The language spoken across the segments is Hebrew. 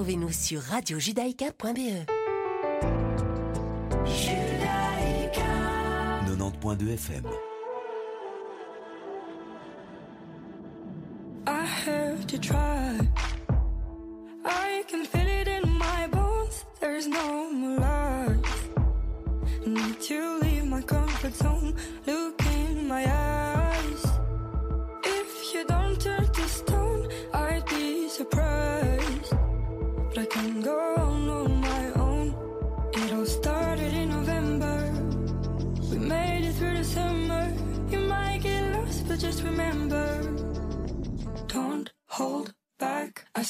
Retrouvez-nous sur radiojudaïka.be. 90.2 FM. I have to try. I can feel it in my bones. There's no more life. Need to leave my comfort zone.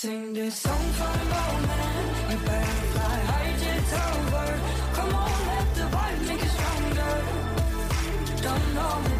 sing this song for a moment. You better fly high, it's over. Come on, let the vibe make you stronger. Don't know.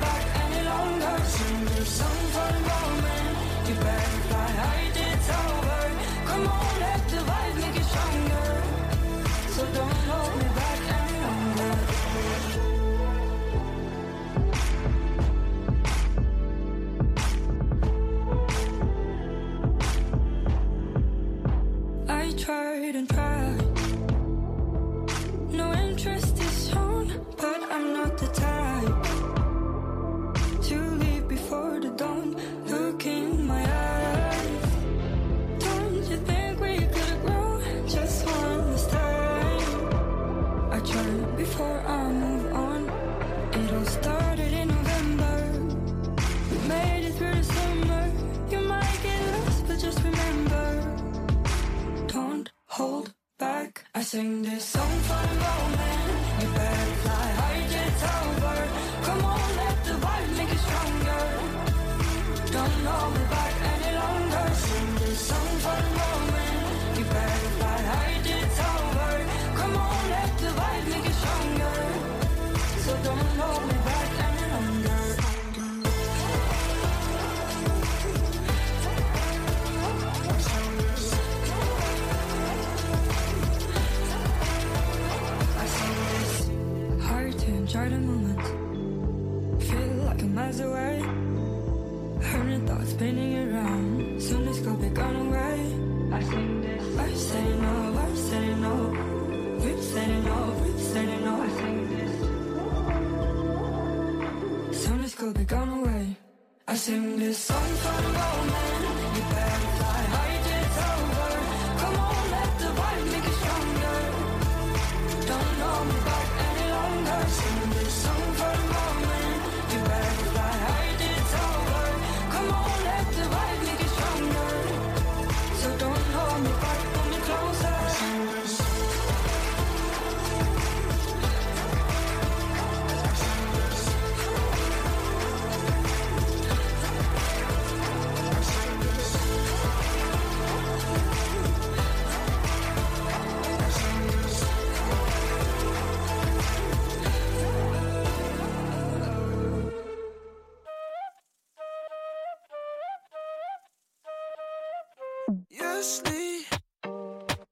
יש לי.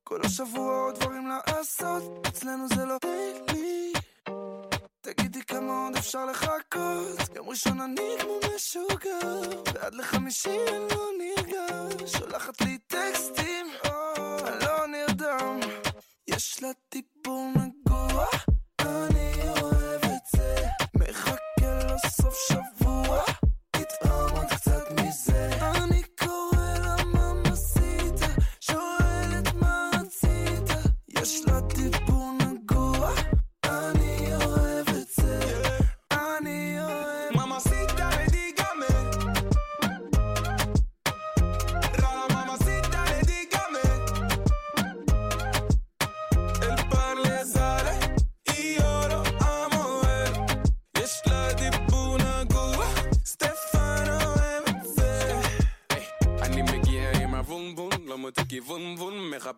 כל השבוע עוד דברים לעשות, אצלנו זה לא דיילי תגידי כמה עוד אפשר לחכות, יום ראשון אני כמו משוגע. ועד לחמישי אני לא נרגע שולחת לי טקסטים, אה, אני לא נרדם. יש לה דיבור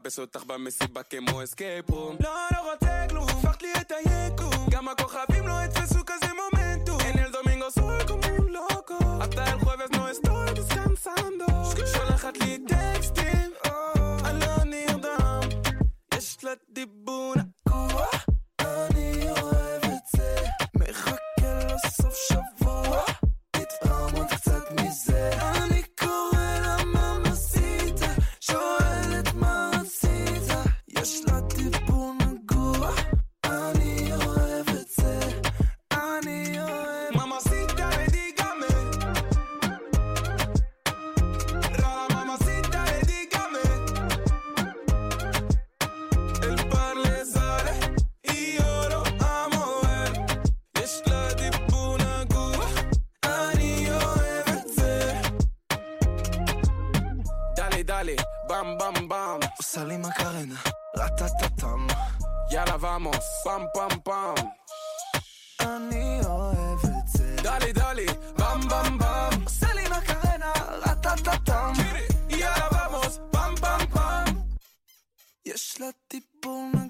מחפש אותך במסיבה כמו אסקייפ רום לא, לא רוצה כלום, הפכת לי את היקום. גם הכוכבים לא יתפסו כזה מומנטום. אין אל דומינגו סורקו מול לוקו. אתה אל el נו no estoy descansando שולחת לי טקסטים אני לא נרדם. יש לה דיבור לא נקוע, אני אוהב Dale, bam, bam, bam. עושה לי מקרנה, רטטטם. יאללה, vamos, פם, פם, פם. אני אוהב את זה. דלי, דלי, במ, במ, במ. עושה לי מקרנה, רטטטם. יאללה, vamos, פם, פם, פם. יש לה טיפול נגוע,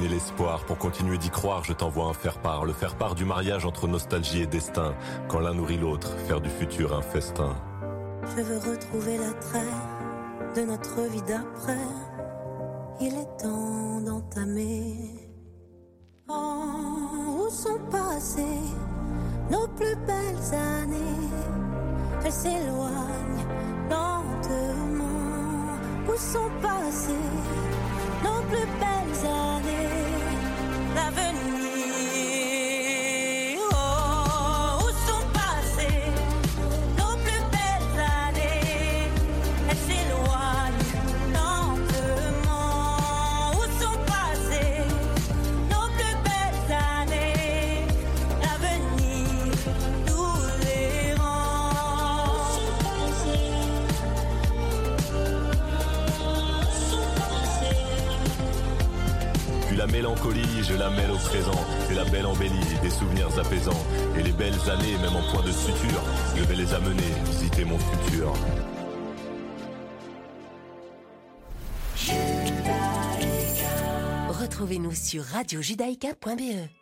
L'espoir. Pour continuer d'y croire, je t'envoie un faire-part. Le faire-part du mariage entre nostalgie et destin. Quand l'un nourrit l'autre, faire du futur un festin. Je veux retrouver l'attrait de notre vie d'après. Il est temps d'entamer. Oh, où sont passées nos plus belles années? Elles s'éloignent lentement. Où sont passées nos plus belles années? love je la mêle au présent. C'est la belle embellie, des souvenirs apaisants. Et les belles années, même en point de suture, je vais les amener visiter mon futur. Retrouvez-nous sur radiojudaïka.be.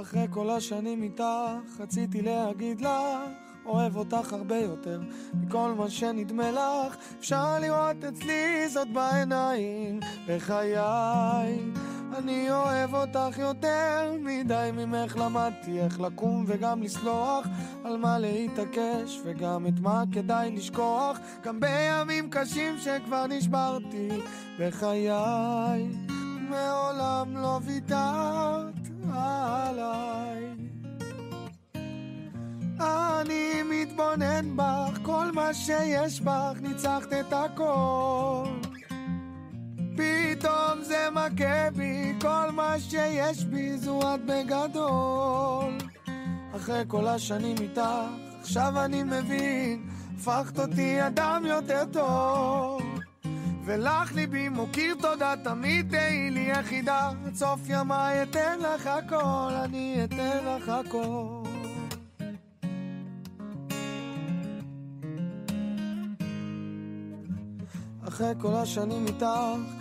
אחרי כל השנים איתך, רציתי להגיד לך, אוהב אותך הרבה יותר מכל מה שנדמה לך. אפשר לראות אצלי זאת בעיניים, בחיי. אני אוהב אותך יותר מדי ממך למדתי איך לקום וגם לסלוח על מה להתעקש וגם את מה כדאי לשכוח גם בימים קשים שכבר נשברתי בחיי מעולם לא ויתרת עליי אני מתבונן בך, כל מה שיש בך, ניצחת את הכל. פתאום זה מכה בי, כל מה שיש בי זו את בגדול. אחרי כל השנים איתך, עכשיו אני מבין, הפכת אותי אדם יותר טוב. ולך ליבי מוקיר תודה, תמיד תהי לי יחידה. עד סוף ימיי אתן לך הכל, אני אתן לך הכל. אחרי כל השנים איתך,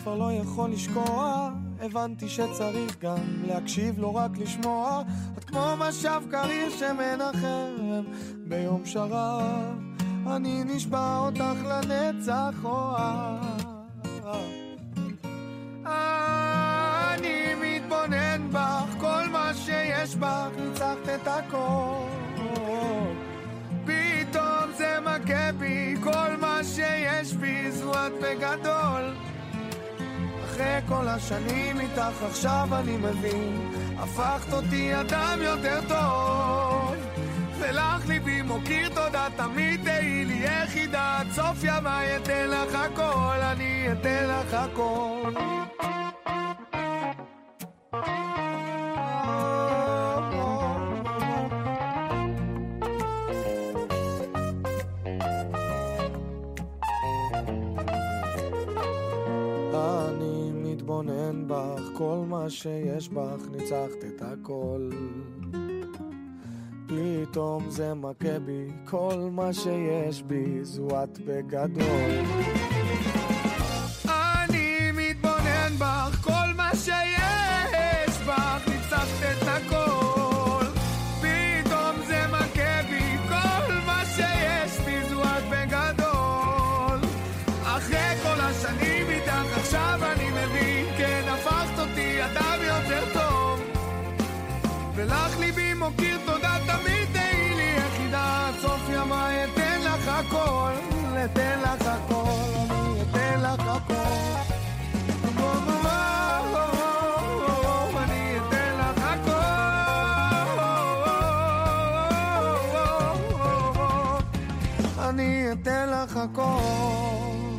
כבר לא יכול לשקוע. הבנתי שצריך גם להקשיב, לא רק לשמוע. את כמו משב קריר שמנחם ביום שרב. אני נשבע אותך לנצח אוהב. בך, ניצחת את הכל. פתאום זה מכה בי, כל מה שיש בי זו את בגדול. אחרי כל השנים איתך עכשיו אני מבין, הפכת אותי אדם יותר טוב. ולך ליבי מוקיר תודה, תמיד תהי לי יחידה, עד סוף ימיי אתן לך הכל, אני אתן לך הכל. מתבונן בך, כל מה שיש בך, ניצחת את הכל. פתאום זה מכה בי, כל מה שיש בי זו את בגדול. מוקיר תודה תמיד תהי לי יחידה עד סוף ימיי אתן לך הכל, אתן לך הכל, אני אתן לך הכל. בוא, בוא, בוא, אני אתן לך הכל.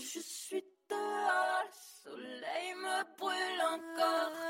je suis dehors, le soleil me brûle encore.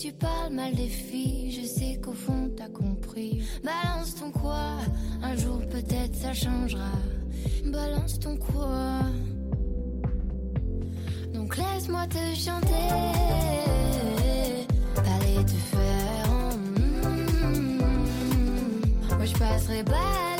tu parles mal des filles, je sais qu'au fond t'as compris. Balance ton quoi, un jour peut-être ça changera. Balance ton quoi. Donc laisse-moi te chanter. Fallait te faire. mm, Moi je passerai pas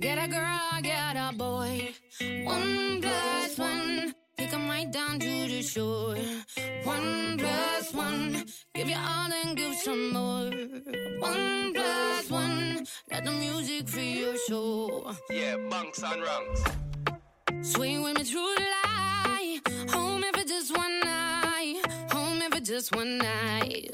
Get a girl, get a boy. One plus one, take a right down to the shore. One plus one, give you all and give some more. One plus one, let the music free your soul. Yeah, bunks and rungs. Swing with me through the light. Home if just one night. Home if just one night.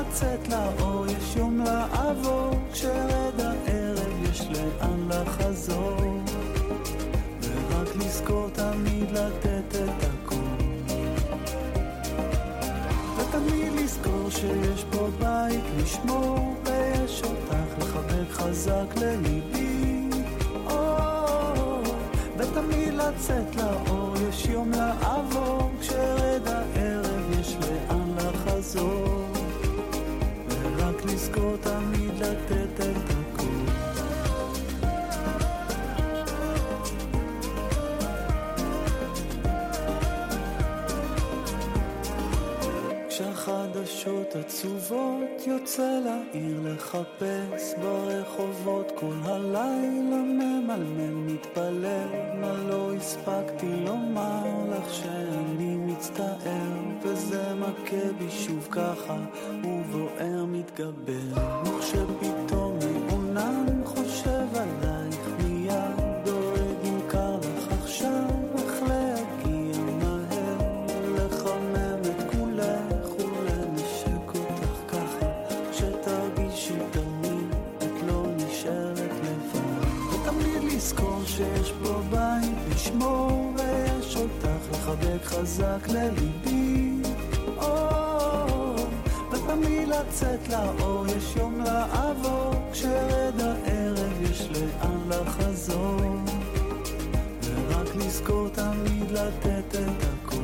לצאת לאור יש יום לעבור כשרד הערב יש לאן לחזור. ורק לזכור תמיד לתת את הכל. ותמיד לזכור שיש פה בית לשמור ויש אותך לחבק חזק לליבי. או, ותמיד לצאת לאור יש יום לעבור כשרד הערב יש לאן לחזור לזכור תמיד עצובות יוצא לעיר לחפש ברחובות. כל הלילה ממלמל מתפלל מה לא הספקתי לומר לך שאני מצטער וזה מכה בי שוב ככה ובוער מתגבר. וכשפתאום חזק לליבי. ותמיד לצאת לאור יש יום לעבור כשרד הערב יש לאן לחזור. ורק לזכור תמיד לתת את הכל.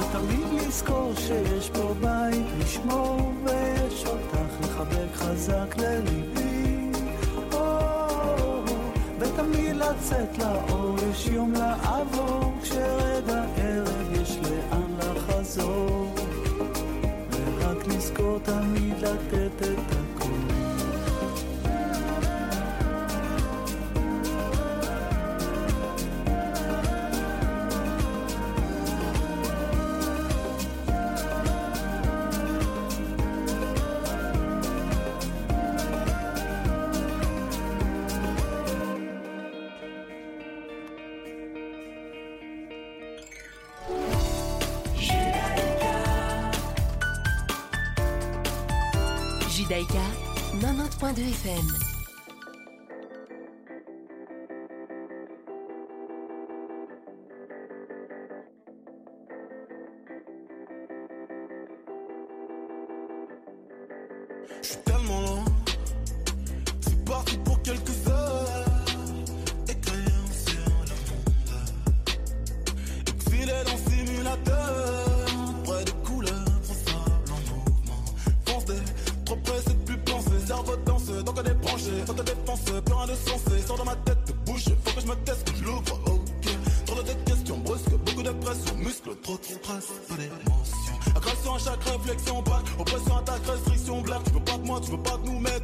ותמיד לזכור שיש פה בית לשמור ויש אותך לחבק חזק לליבי. ותמיד לצאת לאור יש יום לעבור secrets Judaïka, 90.2 FM.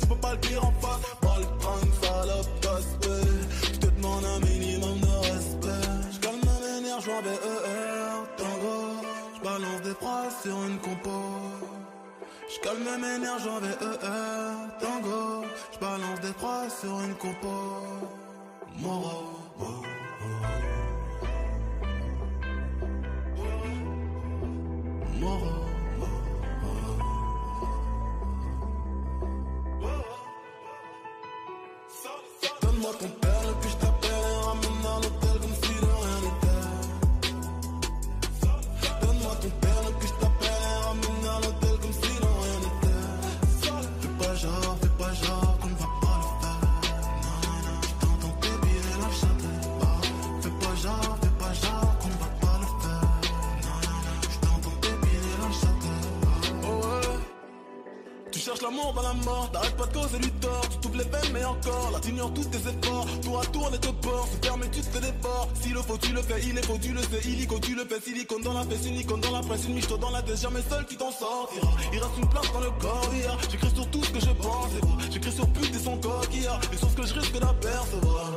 je peux pas le dire en face. Ball, prendre, salope, gosse, ouais. Je te demande un minimum de respect. Je calme ma manière, je BER, tango. Je balance des phrases sur une compo. Je calme ma manière, j'en BER, tango. Je balance des phrases sur une compo. Moro, moro. Moro. Dans la mort, t'arrêtes pas de causer du tort, tu les mais encore, là t'ignores tous tes efforts, tour à tour est te porte, se ferme et tu te d'efforts, s'il le faut tu le fais, il est faux tu le sais, illico tu le fais, silicone dans la fesse, une icône dans la presse, une miche dans la tête, jamais seul qui t'en sortira, il reste une place dans le corps, j'écris sur tout ce que je pense, j'écris sur pute et son coquillard, et sur ce que je risque d'apercevoir.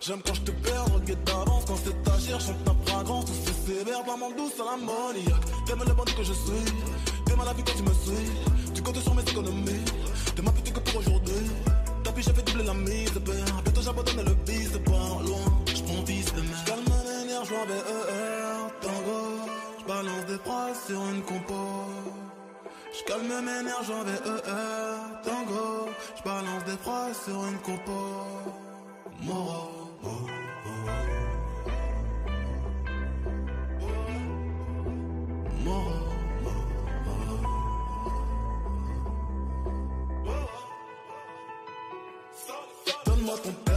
J'aime quand je te perds, regrette d'avance. Quand c'est ta chair, chante ta fragrance, tout c'est sévère, maman douce à l'ammoniaque. T'aimes le bandit que je suis, t'aimes la vie quand tu me suis, tu comptes sur mes économies, ma pute que pour aujourd'hui. Tapis, j'ai fait doubler la mise, père, bientôt j'abandonne le vice, c'est pas loin, j'prends vice de mer. J'calme mes nerfs, j'vois VER, tango, j'balance des phrases sur une compo. J'calme mes nerfs, j'vois VER, tango, j'balance des phrases sur une compo. Moro. moi ton